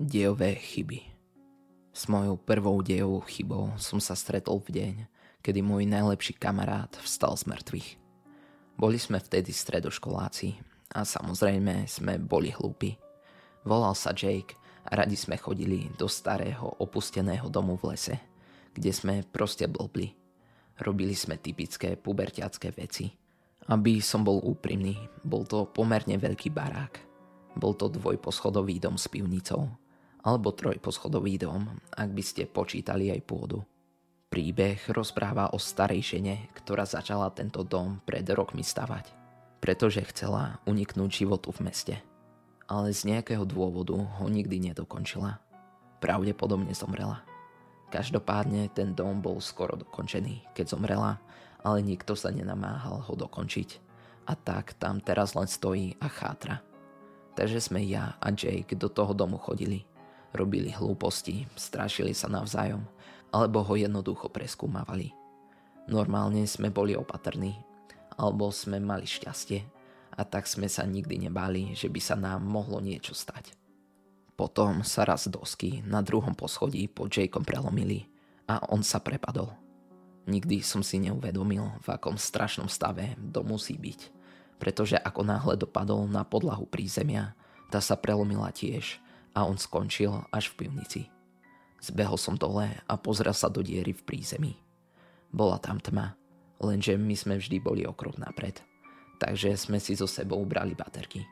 Dejové chyby S mojou prvou dejovou chybou som sa stretol v deň, kedy môj najlepší kamarát vstal z mŕtvych. Boli sme vtedy stredoškoláci a samozrejme sme boli hlúpi. Volal sa Jake a radi sme chodili do starého opusteného domu v lese, kde sme proste blbli. Robili sme typické pubertiacké veci. Aby som bol úprimný, bol to pomerne veľký barák. Bol to dvojposchodový dom s pivnicou alebo trojposchodový dom, ak by ste počítali aj pôdu. Príbeh rozpráva o starej žene, ktorá začala tento dom pred rokmi stavať, pretože chcela uniknúť životu v meste. Ale z nejakého dôvodu ho nikdy nedokončila. Pravdepodobne zomrela. Každopádne ten dom bol skoro dokončený, keď zomrela, ale nikto sa nenamáhal ho dokončiť. A tak tam teraz len stojí a chátra. Takže sme ja a Jake do toho domu chodili robili hlúposti, strašili sa navzájom, alebo ho jednoducho preskúmavali. Normálne sme boli opatrní, alebo sme mali šťastie a tak sme sa nikdy nebali, že by sa nám mohlo niečo stať. Potom sa raz dosky na druhom poschodí pod Jakeom prelomili a on sa prepadol. Nikdy som si neuvedomil, v akom strašnom stave to musí byť, pretože ako náhle dopadol na podlahu prízemia, tá sa prelomila tiež a on skončil až v pivnici. Zbehol som dole a pozrel sa do diery v prízemí. Bola tam tma, lenže my sme vždy boli o krok napred, takže sme si so sebou brali baterky.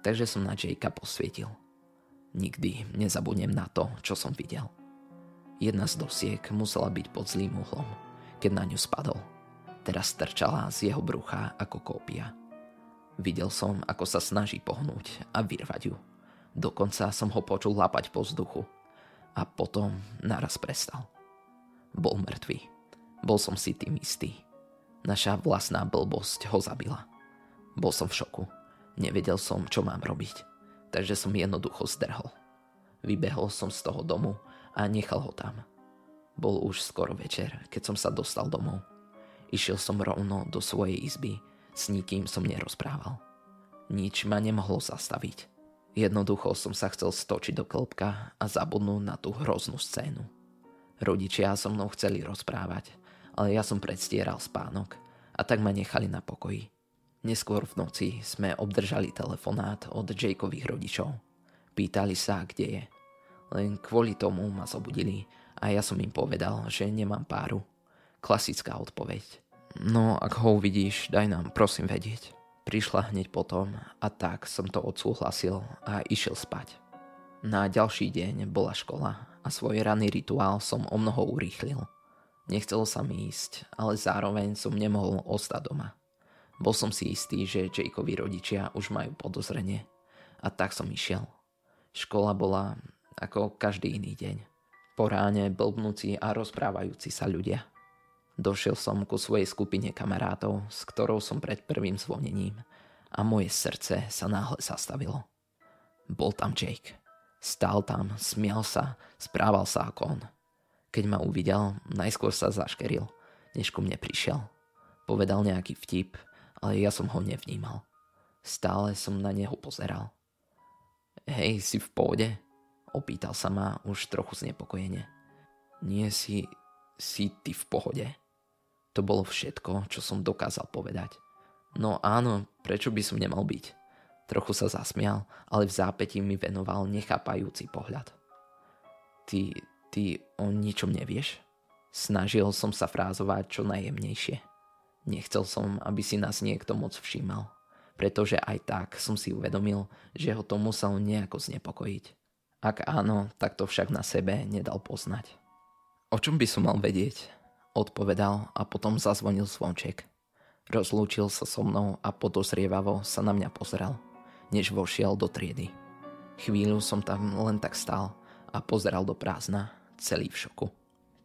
Takže som na Jakea posvietil. Nikdy nezabudnem na to, čo som videl. Jedna z dosiek musela byť pod zlým uhlom, keď na ňu spadol. Teraz trčala z jeho brucha ako kópia. Videl som, ako sa snaží pohnúť a vyrvať ju. Dokonca som ho počul lapať po vzduchu. A potom naraz prestal. Bol mŕtvý. Bol som si tým istý. Naša vlastná blbosť ho zabila. Bol som v šoku. Nevedel som, čo mám robiť. Takže som jednoducho zdrhol. Vybehol som z toho domu a nechal ho tam. Bol už skoro večer, keď som sa dostal domov. Išiel som rovno do svojej izby, s nikým som nerozprával. Nič ma nemohlo zastaviť. Jednoducho som sa chcel stočiť do klopka a zabudnúť na tú hroznú scénu. Rodičia so mnou chceli rozprávať, ale ja som predstieral spánok a tak ma nechali na pokoji. Neskôr v noci sme obdržali telefonát od Jakeových rodičov. Pýtali sa, kde je. Len kvôli tomu ma zobudili a ja som im povedal, že nemám páru. Klasická odpoveď. No, ak ho uvidíš, daj nám prosím vedieť. Prišla hneď potom a tak som to odsúhlasil a išiel spať. Na ďalší deň bola škola a svoj ranný rituál som o mnoho urýchlil. Nechcelo sa mi ísť, ale zároveň som nemohol ostať doma. Bol som si istý, že Jakeovi rodičia už majú podozrenie. A tak som išiel. Škola bola ako každý iný deň. Po ráne blbnúci a rozprávajúci sa ľudia. Došiel som ku svojej skupine kamarátov, s ktorou som pred prvým zvonením a moje srdce sa náhle zastavilo. Bol tam Jake. Stál tam, smial sa, správal sa ako on. Keď ma uvidel, najskôr sa zaškeril, než ku mne prišiel. Povedal nejaký vtip, ale ja som ho nevnímal. Stále som na neho pozeral. Hej, si v pohode? Opýtal sa ma už trochu znepokojene. Nie si... si ty v pohode? To bolo všetko, čo som dokázal povedať. No áno, prečo by som nemal byť? Trochu sa zasmial, ale v zápätí mi venoval nechápajúci pohľad. Ty, ty o ničom nevieš? Snažil som sa frázovať čo najjemnejšie. Nechcel som, aby si nás niekto moc všímal, pretože aj tak som si uvedomil, že ho to musel nejako znepokojiť. Ak áno, tak to však na sebe nedal poznať. O čom by som mal vedieť? Odpovedal a potom zazvonil zvonček. Rozlúčil sa so mnou a podozrievavo sa na mňa pozrel, než vošiel do triedy. Chvíľu som tam len tak stál a pozeral do prázdna, celý v šoku.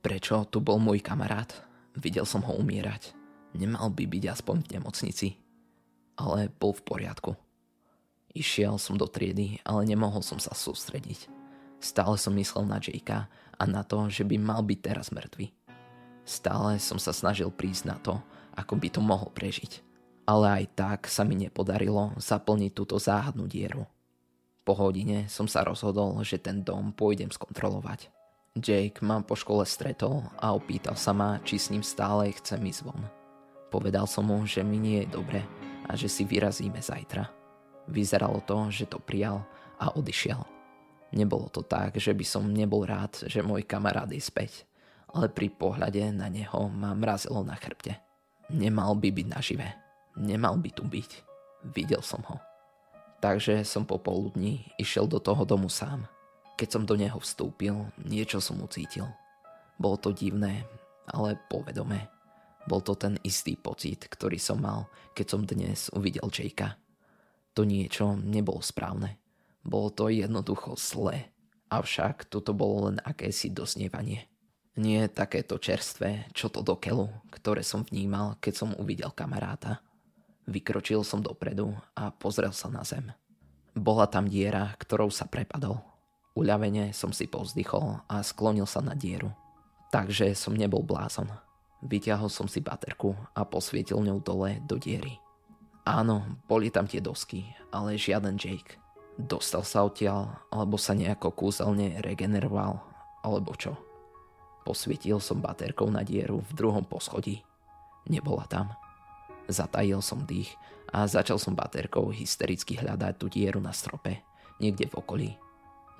Prečo tu bol môj kamarát? Videl som ho umierať. Nemal by byť aspoň v nemocnici. Ale bol v poriadku. Išiel som do triedy, ale nemohol som sa sústrediť. Stále som myslel na Jakea a na to, že by mal byť teraz mŕtvy. Stále som sa snažil prísť na to, ako by to mohol prežiť. Ale aj tak sa mi nepodarilo zaplniť túto záhadnú dieru. Po hodine som sa rozhodol, že ten dom pôjdem skontrolovať. Jake ma po škole stretol a opýtal sa ma, či s ním stále chcem ísť von. Povedal som mu, že mi nie je dobre a že si vyrazíme zajtra. Vyzeralo to, že to prijal a odišiel. Nebolo to tak, že by som nebol rád, že môj kamarát je späť, ale pri pohľade na neho ma mrazilo na chrbte. Nemal by byť nažive. Nemal by tu byť. Videl som ho takže som popoludní išiel do toho domu sám. Keď som do neho vstúpil, niečo som ucítil. Bolo to divné, ale povedomé. Bol to ten istý pocit, ktorý som mal, keď som dnes uvidel Jakea. To niečo nebolo správne. Bolo to jednoducho zlé. Avšak toto bolo len akési dosnievanie. Nie takéto čerstvé, čo to do keľu, ktoré som vnímal, keď som uvidel kamaráta. Vykročil som dopredu a pozrel sa na zem. Bola tam diera, ktorou sa prepadol. Uľavene som si povzdychol a sklonil sa na dieru. Takže som nebol blázon. Vyťahol som si baterku a posvietil ňou dole do diery. Áno, boli tam tie dosky, ale žiaden Jake. Dostal sa odtiaľ, alebo sa nejako kúzelne regeneroval, alebo čo. Posvietil som baterkou na dieru v druhom poschodí. Nebola tam. Zatajil som dých a začal som baterkou hystericky hľadať tú dieru na strope, niekde v okolí.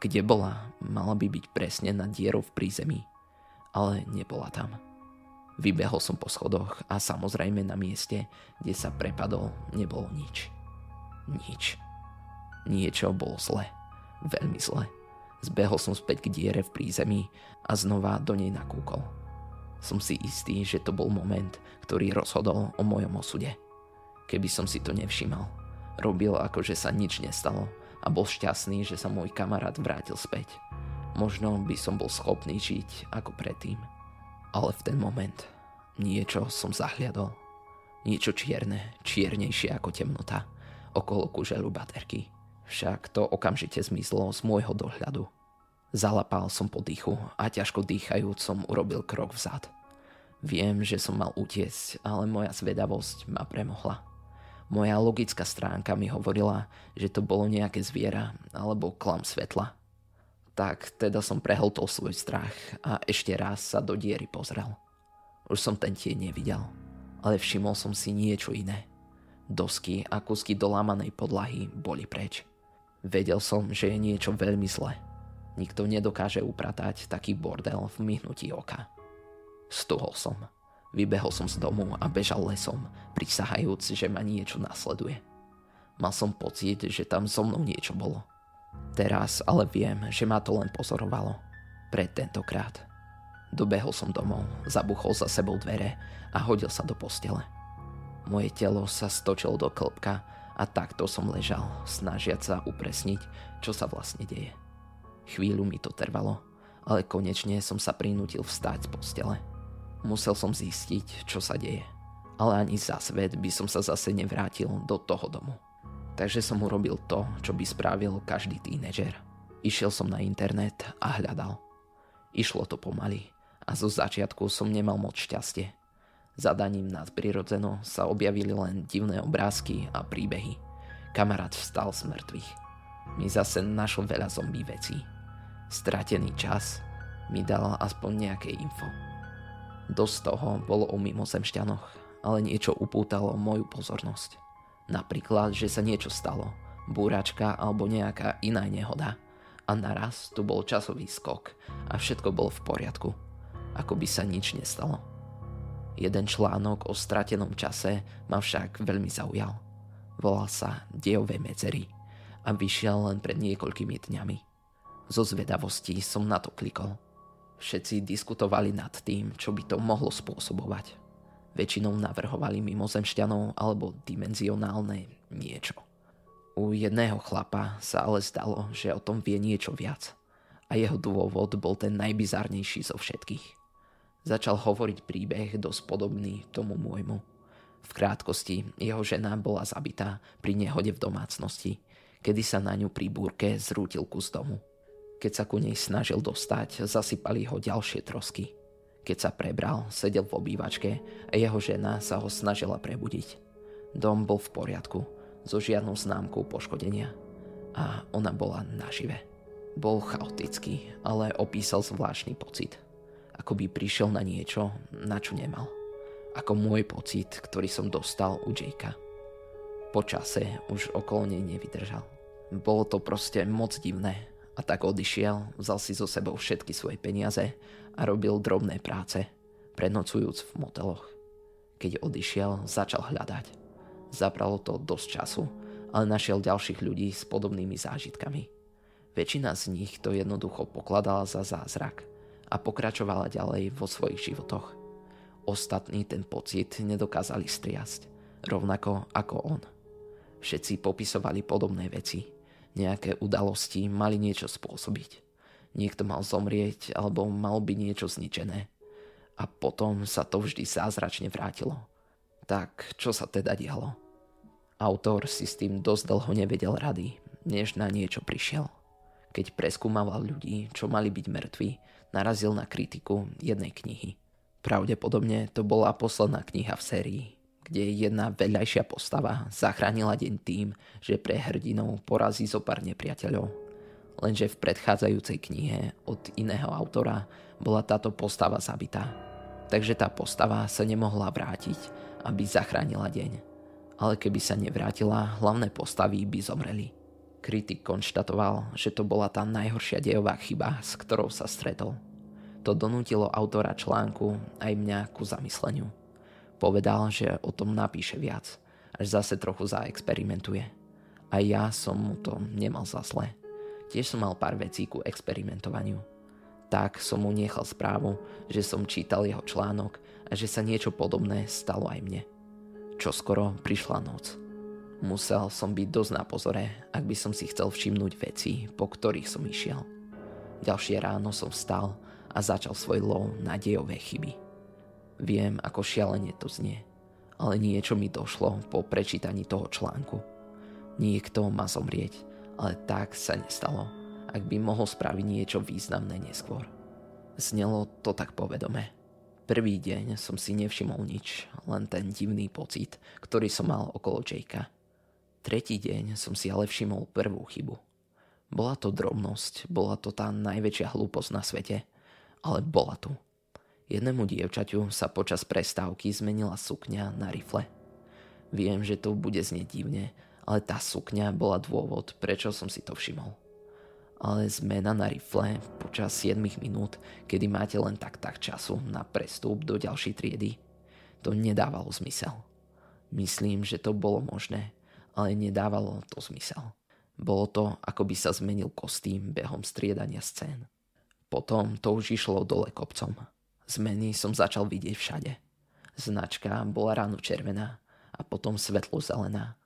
Kde bola, mala by byť presne na dieru v prízemí, ale nebola tam. Vybehol som po schodoch a samozrejme na mieste, kde sa prepadol, nebolo nič. Nič. Niečo bolo zle. Veľmi zle. Zbehol som späť k diere v prízemí a znova do nej nakúkol. Som si istý, že to bol moment, ktorý rozhodol o mojom osude. Keby som si to nevšimal, robil ako, že sa nič nestalo a bol šťastný, že sa môj kamarát vrátil späť. Možno by som bol schopný žiť ako predtým. Ale v ten moment niečo som zahliadol. Niečo čierne, čiernejšie ako temnota, okolo kuželu baterky. Však to okamžite zmizlo z môjho dohľadu. Zalapal som po dýchu a ťažko dýchajúc som urobil krok vzad. Viem, že som mal utiesť, ale moja zvedavosť ma premohla. Moja logická stránka mi hovorila, že to bolo nejaké zviera alebo klam svetla. Tak teda som prehltol svoj strach a ešte raz sa do diery pozrel. Už som ten tieň nevidel, ale všimol som si niečo iné. Dosky a kusky dolámanej podlahy boli preč. Vedel som, že je niečo veľmi zlé. Nikto nedokáže upratať taký bordel v myhnutí oka. Stuhol som. Vybehol som z domu a bežal lesom, prisahajúc, že ma niečo nasleduje. Mal som pocit, že tam so mnou niečo bolo. Teraz ale viem, že ma to len pozorovalo. Pre tentokrát. Dobehol som domov, zabuchol za sebou dvere a hodil sa do postele. Moje telo sa stočilo do klbka a takto som ležal, snažiať sa upresniť, čo sa vlastne deje. Chvíľu mi to trvalo, ale konečne som sa prinútil vstať z postele. Musel som zistiť, čo sa deje. Ale ani za svet by som sa zase nevrátil do toho domu. Takže som urobil to, čo by spravil každý tínežer. Išiel som na internet a hľadal. Išlo to pomaly a zo začiatku som nemal moc šťastie. Zadaním nad prirodzeno sa objavili len divné obrázky a príbehy. Kamarát vstal z mŕtvych. Mi zase našlo veľa zombie vecí stratený čas mi dal aspoň nejaké info. Dosť toho bolo o mimozemšťanoch, ale niečo upútalo moju pozornosť. Napríklad, že sa niečo stalo, búračka alebo nejaká iná nehoda a naraz tu bol časový skok a všetko bolo v poriadku, ako by sa nič nestalo. Jeden článok o stratenom čase ma však veľmi zaujal. Volal sa Dejové medzery a vyšiel len pred niekoľkými dňami. Zo zvedavosti som na to klikol. Všetci diskutovali nad tým, čo by to mohlo spôsobovať. Väčšinou navrhovali mimozemšťanov alebo dimenzionálne niečo. U jedného chlapa sa ale zdalo, že o tom vie niečo viac. A jeho dôvod bol ten najbizarnejší zo všetkých. Začal hovoriť príbeh dosť podobný tomu môjmu. V krátkosti jeho žena bola zabitá pri nehode v domácnosti, kedy sa na ňu pri búrke zrútil kus domu. Keď sa ku nej snažil dostať, zasypali ho ďalšie trosky. Keď sa prebral, sedel v obývačke a jeho žena sa ho snažila prebudiť. Dom bol v poriadku, so žiadnou známkou poškodenia. a ona bola nažive. Bol chaotický, ale opísal zvláštny pocit. Ako by prišiel na niečo, na čo nemal. Ako môj pocit, ktorý som dostal u Jakea. Po čase už okolo nej nevydržal. Bolo to proste moc divné a tak odišiel, vzal si so sebou všetky svoje peniaze a robil drobné práce, prenocujúc v moteloch. Keď odišiel, začal hľadať. Zabralo to dosť času, ale našiel ďalších ľudí s podobnými zážitkami. Väčšina z nich to jednoducho pokladala za zázrak a pokračovala ďalej vo svojich životoch. Ostatní ten pocit nedokázali striasť, rovnako ako on. Všetci popisovali podobné veci. Nejaké udalosti mali niečo spôsobiť. Niekto mal zomrieť alebo mal byť niečo zničené a potom sa to vždy zázračne vrátilo. Tak čo sa teda dialo? Autor si s tým dosť dlho nevedel rady, než na niečo prišiel. Keď preskúmaval ľudí, čo mali byť mŕtvi, narazil na kritiku jednej knihy. Pravdepodobne to bola posledná kniha v sérii, kde jedna vedľajšia postava zachránila deň tým, že pre hrdinov porazí zo pár nepriateľov. Lenže v predchádzajúcej knihe od iného autora bola táto postava zabitá. Takže tá postava sa nemohla vrátiť, aby zachránila deň. Ale keby sa nevrátila, hlavné postavy by zomreli. Kritik konštatoval, že to bola tá najhoršia dejová chyba, s ktorou sa stretol. To donútilo autora článku aj mňa ku zamysleniu. Povedal, že o tom napíše viac, až zase trochu zaexperimentuje. A ja som mu to nemal za zle. Tiež som mal pár vecí ku experimentovaniu tak som mu nechal správu, že som čítal jeho článok a že sa niečo podobné stalo aj mne. Čo skoro prišla noc. Musel som byť dosť na pozore, ak by som si chcel všimnúť veci, po ktorých som išiel. Ďalšie ráno som vstal a začal svoj lov na dejové chyby. Viem, ako šialene to znie, ale niečo mi došlo po prečítaní toho článku. Niekto má zomrieť, ale tak sa nestalo ak by mohol spraviť niečo významné neskôr. Znelo to tak povedome. Prvý deň som si nevšimol nič, len ten divný pocit, ktorý som mal okolo Jakea. Tretí deň som si ale všimol prvú chybu. Bola to drobnosť, bola to tá najväčšia hlúposť na svete, ale bola tu. Jednému dievčaťu sa počas prestávky zmenila sukňa na rifle. Viem, že to bude znieť divne, ale tá sukňa bola dôvod, prečo som si to všimol ale zmena na rifle počas 7 minút, kedy máte len tak tak času na prestup do ďalšej triedy, to nedávalo zmysel. Myslím, že to bolo možné, ale nedávalo to zmysel. Bolo to, ako by sa zmenil kostým behom striedania scén. Potom to už išlo dole kopcom. Zmeny som začal vidieť všade. Značka bola ráno červená a potom svetlo zelená.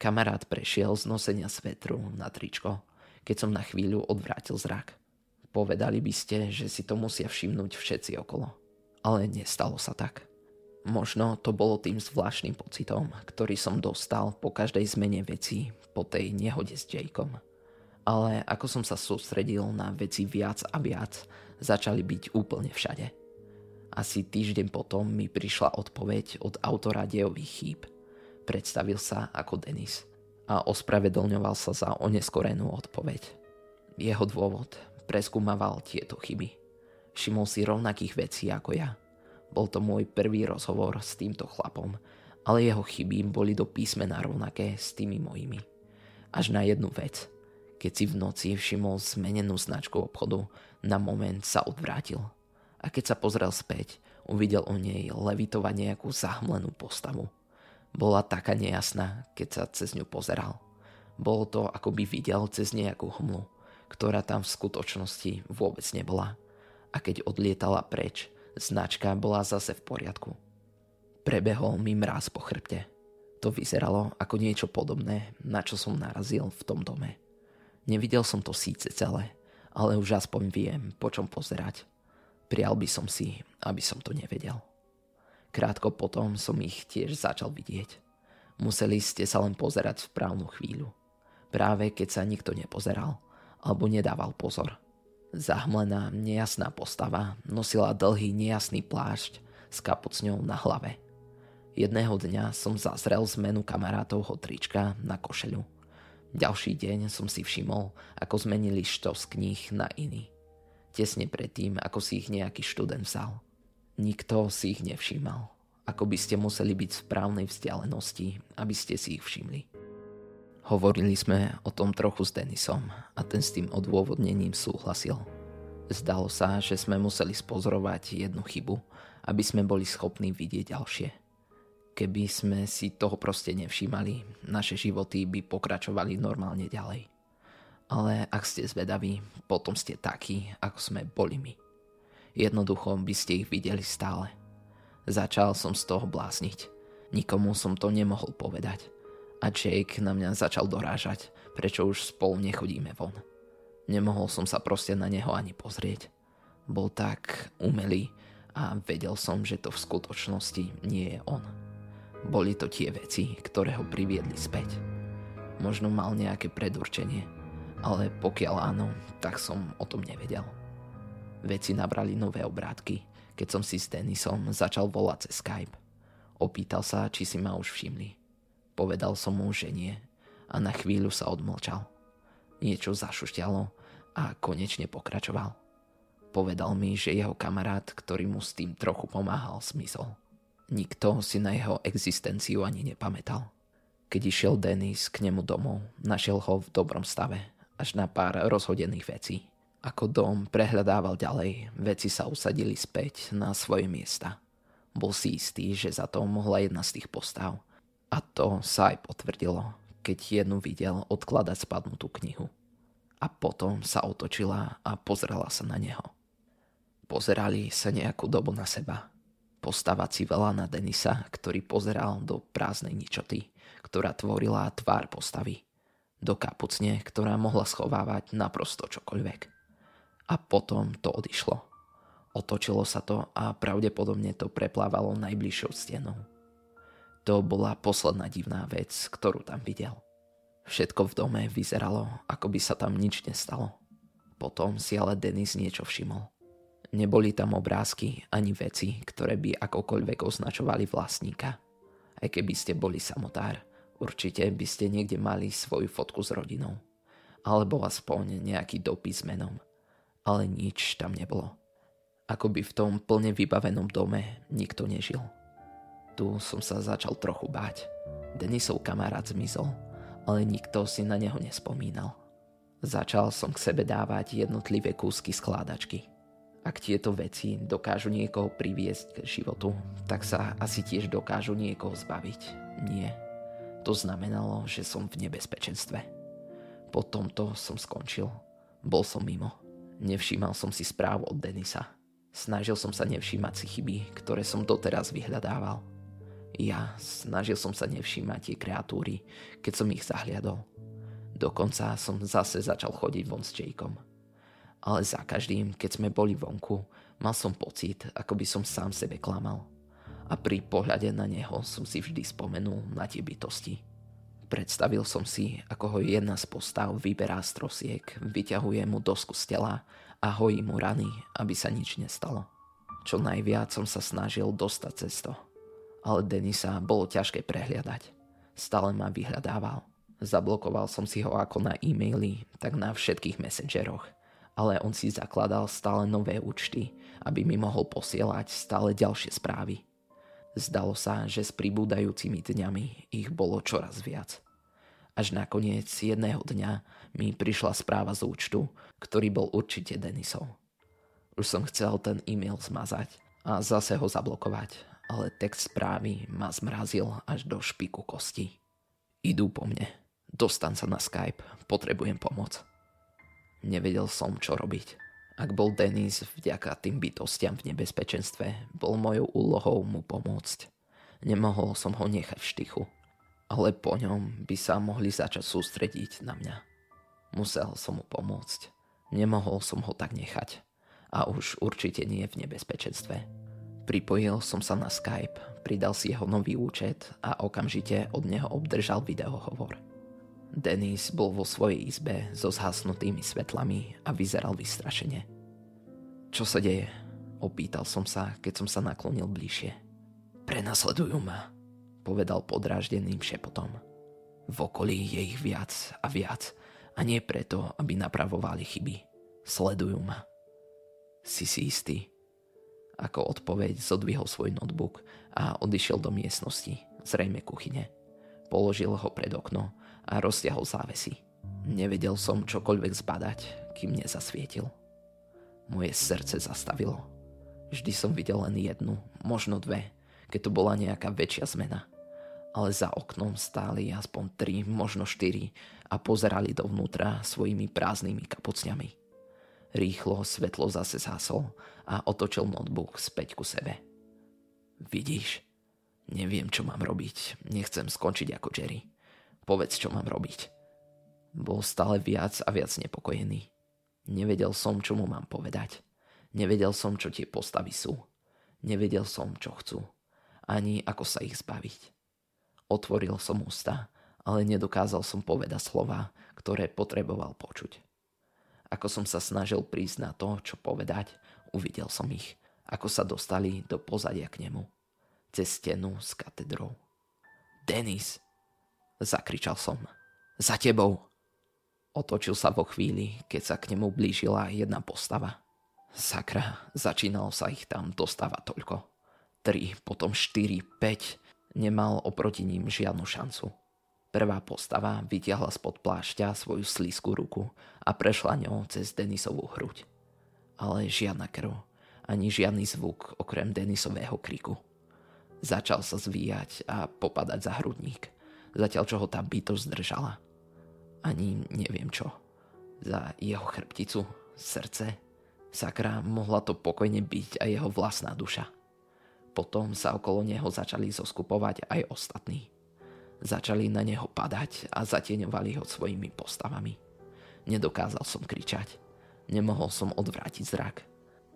Kamarát prešiel z nosenia svetru na tričko keď som na chvíľu odvrátil zrak. Povedali by ste, že si to musia všimnúť všetci okolo. Ale nestalo sa tak. Možno to bolo tým zvláštnym pocitom, ktorý som dostal po každej zmene veci po tej nehode s Jakeom. Ale ako som sa sústredil na veci viac a viac, začali byť úplne všade. Asi týždeň potom mi prišla odpoveď od autora dejových chýb. Predstavil sa ako Denis a ospravedlňoval sa za oneskorenú odpoveď. Jeho dôvod preskúmaval tieto chyby. Všimol si rovnakých vecí ako ja. Bol to môj prvý rozhovor s týmto chlapom, ale jeho chyby boli do písmena rovnaké s tými mojimi. Až na jednu vec. Keď si v noci všimol zmenenú značku obchodu, na moment sa odvrátil. A keď sa pozrel späť, uvidel o nej levitovať nejakú zahmlenú postavu – bola taká nejasná, keď sa cez ňu pozeral. Bolo to, ako by videl cez nejakú hmlu, ktorá tam v skutočnosti vôbec nebola. A keď odlietala preč, značka bola zase v poriadku. Prebehol mi mráz po chrbte. To vyzeralo ako niečo podobné, na čo som narazil v tom dome. Nevidel som to síce celé, ale už aspoň viem, po čom pozerať. Prial by som si, aby som to nevedel. Krátko potom som ich tiež začal vidieť. Museli ste sa len pozerať v správnu chvíľu. Práve keď sa nikto nepozeral alebo nedával pozor. Zahmlená, nejasná postava nosila dlhý, nejasný plášť s kapucňou na hlave. Jedného dňa som zazrel zmenu kamarátovho trička na košelu. Ďalší deň som si všimol, ako zmenili štos kníh na iný. Tesne predtým, ako si ich nejaký študent vzal. Nikto si ich nevšímal. Ako by ste museli byť v správnej vzdialenosti, aby ste si ich všimli. Hovorili sme o tom trochu s Denisom a ten s tým odôvodnením súhlasil. Zdalo sa, že sme museli spozorovať jednu chybu, aby sme boli schopní vidieť ďalšie. Keby sme si toho proste nevšímali, naše životy by pokračovali normálne ďalej. Ale ak ste zvedaví, potom ste takí, ako sme boli my. Jednoducho by ste ich videli stále. Začal som z toho blásniť. Nikomu som to nemohol povedať. A Jake na mňa začal dorážať, prečo už spolu nechodíme von. Nemohol som sa proste na neho ani pozrieť. Bol tak umelý a vedel som, že to v skutočnosti nie je on. Boli to tie veci, ktoré ho priviedli späť. Možno mal nejaké predurčenie, ale pokiaľ áno, tak som o tom nevedel. Veci nabrali nové obrátky, keď som si s Denisom začal volať cez Skype. Opýtal sa, či si ma už všimli. Povedal som mu, že nie a na chvíľu sa odmlčal. Niečo zašušťalo a konečne pokračoval. Povedal mi, že jeho kamarát, ktorý mu s tým trochu pomáhal, zmizol. Nikto si na jeho existenciu ani nepamätal. Keď išiel Denis k nemu domov, našiel ho v dobrom stave, až na pár rozhodených vecí. Ako dom prehľadával ďalej, veci sa usadili späť na svoje miesta. Bol si istý, že za to mohla jedna z tých postav. A to sa aj potvrdilo, keď jednu videl odkladať spadnutú knihu a potom sa otočila a pozrela sa na neho. Pozerali sa nejakú dobu na seba. Postava civela na Denisa, ktorý pozeral do prázdnej ničoty, ktorá tvorila tvár postavy. Do kapucne, ktorá mohla schovávať naprosto čokoľvek. A potom to odišlo. Otočilo sa to a pravdepodobne to preplávalo najbližšou stenou. To bola posledná divná vec, ktorú tam videl. Všetko v dome vyzeralo, ako by sa tam nič nestalo. Potom si ale Denis niečo všimol. Neboli tam obrázky ani veci, ktoré by akokoľvek označovali vlastníka. Aj keby ste boli samotár, určite by ste niekde mali svoju fotku s rodinou. Alebo aspoň nejaký dopis menom. Ale nič tam nebolo. Ako by v tom plne vybavenom dome nikto nežil. Tu som sa začal trochu báť. Denisov kamarát zmizol ale nikto si na neho nespomínal. Začal som k sebe dávať jednotlivé kúsky skládačky. Ak tieto veci dokážu niekoho priviesť k životu, tak sa asi tiež dokážu niekoho zbaviť. Nie. To znamenalo, že som v nebezpečenstve. Po tomto som skončil. Bol som mimo. Nevšímal som si správu od Denisa. Snažil som sa nevšímať si chyby, ktoré som doteraz vyhľadával. Ja snažil som sa nevšímať tie kreatúry, keď som ich zahliadol. Dokonca som zase začal chodiť von s Jakeom. Ale za každým, keď sme boli vonku, mal som pocit, ako by som sám sebe klamal. A pri pohľade na neho som si vždy spomenul na tie bytosti. Predstavil som si, ako ho jedna z postav vyberá z trosiek, vyťahuje mu dosku z tela a hojí mu rany, aby sa nič nestalo. Čo najviac som sa snažil dostať cez to – ale Denisa bolo ťažké prehliadať. Stále ma vyhľadával. Zablokoval som si ho ako na e-maily, tak na všetkých messengeroch. Ale on si zakladal stále nové účty, aby mi mohol posielať stále ďalšie správy. Zdalo sa, že s pribúdajúcimi dňami ich bolo čoraz viac. Až nakoniec jedného dňa mi prišla správa z účtu, ktorý bol určite Denisov. Už som chcel ten e-mail zmazať a zase ho zablokovať, ale text správy ma zmrazil až do špiku kosti. Idú po mne. Dostan sa na Skype. Potrebujem pomoc. Nevedel som, čo robiť. Ak bol Denis vďaka tým bytostiam v nebezpečenstve, bol mojou úlohou mu pomôcť. Nemohol som ho nechať v štychu. Ale po ňom by sa mohli začať sústrediť na mňa. Musel som mu pomôcť. Nemohol som ho tak nechať. A už určite nie v nebezpečenstve. Pripojil som sa na Skype, pridal si jeho nový účet a okamžite od neho obdržal videohovor. Denis bol vo svojej izbe so zhasnutými svetlami a vyzeral vystrašene. Čo sa deje? Opýtal som sa, keď som sa naklonil bližšie. Prenasledujú ma, povedal podráždeným šepotom. V okolí je ich viac a viac a nie preto, aby napravovali chyby. Sledujú ma. Si si istý? Ako odpoveď zodvihol svoj notebook a odišiel do miestnosti, zrejme kuchyne. Položil ho pred okno a roztiahol závesy. Nevedel som čokoľvek zbadať, kým nezasvietil. Moje srdce zastavilo. Vždy som videl len jednu, možno dve, keď to bola nejaká väčšia zmena. Ale za oknom stáli aspoň tri, možno štyri a pozerali dovnútra svojimi prázdnymi kapucňami. Rýchlo svetlo zase zásol a otočil notebook späť ku sebe. Vidíš? Neviem, čo mám robiť. Nechcem skončiť ako Jerry. Povedz, čo mám robiť. Bol stále viac a viac nepokojený. Nevedel som, čo mu mám povedať. Nevedel som, čo tie postavy sú. Nevedel som, čo chcú. Ani ako sa ich zbaviť. Otvoril som ústa, ale nedokázal som povedať slova, ktoré potreboval počuť. Ako som sa snažil prísť na to, čo povedať, uvidel som ich, ako sa dostali do pozadia k nemu. Cez stenu s katedrou. Denis! Zakričal som. Za tebou! Otočil sa vo chvíli, keď sa k nemu blížila jedna postava. Sakra, začínalo sa ich tam dostávať toľko. Tri, potom štyri, päť. Nemal oproti ním žiadnu šancu. Prvá postava vytiahla spod plášťa svoju slízku ruku a prešla ňou cez Denisovú hruď. Ale žiadna krv, ani žiadny zvuk okrem Denisového kriku. Začal sa zvíjať a popadať za hrudník, zatiaľ čo ho tá bytosť zdržala. Ani neviem čo. Za jeho chrbticu, srdce. Sakra mohla to pokojne byť aj jeho vlastná duša. Potom sa okolo neho začali zoskupovať aj ostatní Začali na neho padať a zatieňovali ho svojimi postavami. Nedokázal som kričať. Nemohol som odvrátiť zrak.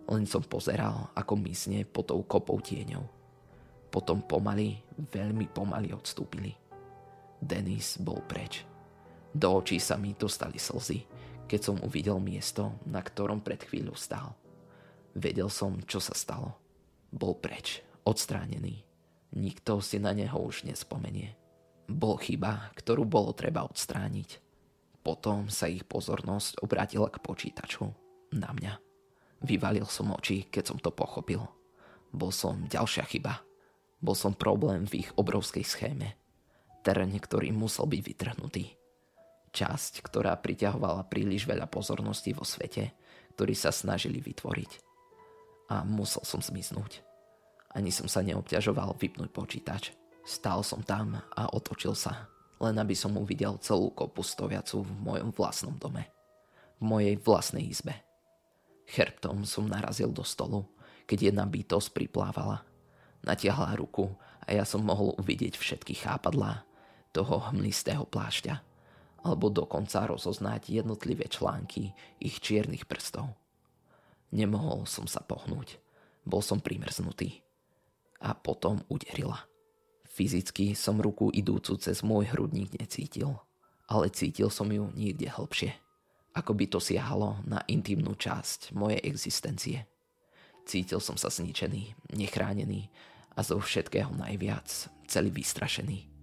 Len som pozeral, ako mysne pod tou kopou tieňou. Potom pomaly, veľmi pomaly odstúpili. Denis bol preč. Do očí sa mi dostali slzy, keď som uvidel miesto, na ktorom pred chvíľou stál. Vedel som, čo sa stalo. Bol preč, odstránený. Nikto si na neho už nespomenie bol chyba, ktorú bolo treba odstrániť. Potom sa ich pozornosť obrátila k počítaču. Na mňa. Vyvalil som oči, keď som to pochopil. Bol som ďalšia chyba. Bol som problém v ich obrovskej schéme. Terén, ktorý musel byť vytrhnutý. Časť, ktorá priťahovala príliš veľa pozornosti vo svete, ktorý sa snažili vytvoriť. A musel som zmiznúť. Ani som sa neobťažoval vypnúť počítač Stál som tam a otočil sa, len aby som uvidel celú kopu stoviacu v mojom vlastnom dome. V mojej vlastnej izbe. Chrbtom som narazil do stolu, keď jedna bytosť priplávala. Natiahla ruku a ja som mohol uvidieť všetky chápadlá toho hmlistého plášťa, alebo dokonca rozoznať jednotlivé články ich čiernych prstov. Nemohol som sa pohnúť. Bol som primrznutý. A potom uderila. Fyzicky som ruku idúcu cez môj hrudník necítil, ale cítil som ju niekde hlbšie. Ako by to siahalo na intimnú časť mojej existencie. Cítil som sa zničený, nechránený a zo všetkého najviac celý vystrašený.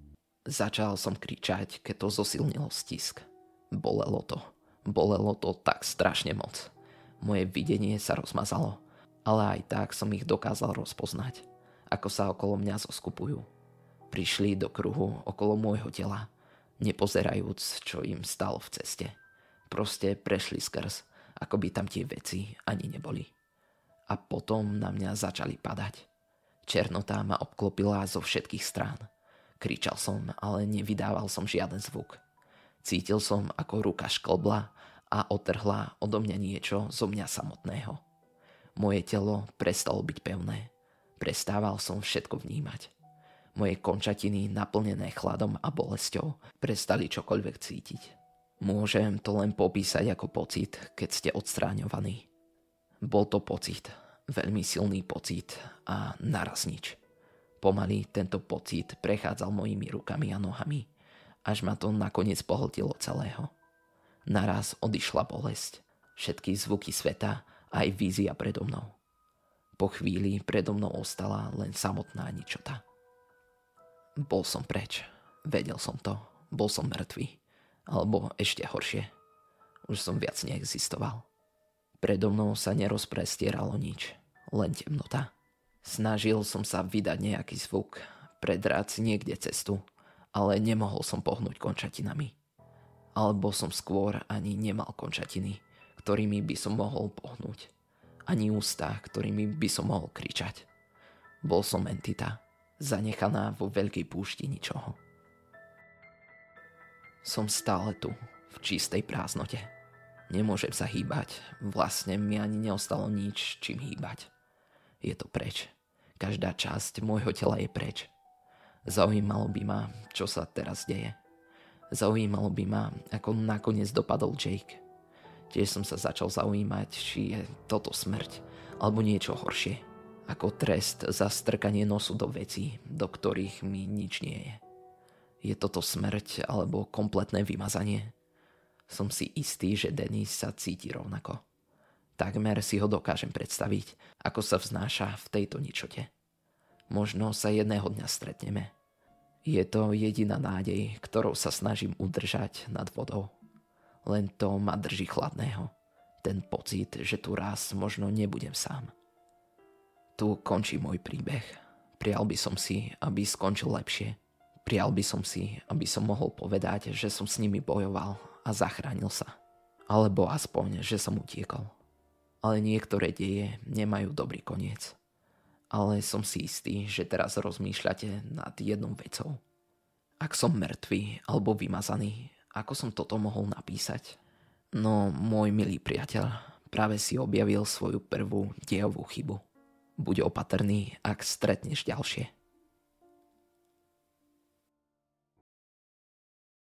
Začal som kričať, keď to zosilnilo stisk. Bolelo to. Bolelo to tak strašne moc. Moje videnie sa rozmazalo, ale aj tak som ich dokázal rozpoznať, ako sa okolo mňa zoskupujú prišli do kruhu okolo môjho tela, nepozerajúc, čo im stalo v ceste. Proste prešli skrz, ako by tam tie veci ani neboli. A potom na mňa začali padať. Černota ma obklopila zo všetkých strán. Kričal som, ale nevydával som žiaden zvuk. Cítil som, ako ruka šklbla a otrhla odo mňa niečo zo mňa samotného. Moje telo prestalo byť pevné. Prestával som všetko vnímať. Moje končatiny, naplnené chladom a bolesťou, prestali čokoľvek cítiť. Môžem to len popísať ako pocit, keď ste odstráňovaní. Bol to pocit, veľmi silný pocit a naraz nič. Pomaly tento pocit prechádzal mojimi rukami a nohami, až ma to nakoniec pohltilo celého. Naraz odišla bolesť, všetky zvuky sveta aj vízia predo mnou. Po chvíli predo mnou ostala len samotná ničota. Bol som preč. Vedel som to. Bol som mŕtvý. Alebo ešte horšie. Už som viac neexistoval. Predo mnou sa nerozprestieralo nič. Len temnota. Snažil som sa vydať nejaký zvuk, predrať si niekde cestu, ale nemohol som pohnúť končatinami. Alebo som skôr ani nemal končatiny, ktorými by som mohol pohnúť. Ani ústa, ktorými by som mohol kričať. Bol som entita, zanechaná vo veľkej púšti ničoho. Som stále tu, v čistej prázdnote. Nemôžem sa hýbať, vlastne mi ani neostalo nič, čím hýbať. Je to preč. Každá časť môjho tela je preč. Zaujímalo by ma, čo sa teraz deje. Zaujímalo by ma, ako nakoniec dopadol Jake. Tiež som sa začal zaujímať, či je toto smrť, alebo niečo horšie. Ako trest za strkanie nosu do vecí, do ktorých mi nič nie je. Je toto smrť alebo kompletné vymazanie? Som si istý, že Denis sa cíti rovnako. Takmer si ho dokážem predstaviť, ako sa vznáša v tejto ničote. Možno sa jedného dňa stretneme. Je to jediná nádej, ktorou sa snažím udržať nad vodou. Len to ma drží chladného. Ten pocit, že tu raz možno nebudem sám. Tu končí môj príbeh. Prial by som si, aby skončil lepšie. Prial by som si, aby som mohol povedať, že som s nimi bojoval a zachránil sa. Alebo aspoň, že som utiekol ale niektoré deje nemajú dobrý koniec. Ale som si istý, že teraz rozmýšľate nad jednou vecou. Ak som mŕtvý alebo vymazaný, ako som toto mohol napísať? No, môj milý priateľ práve si objavil svoju prvú dejovú chybu. Buď opatrný, ak stretneš ďalšie.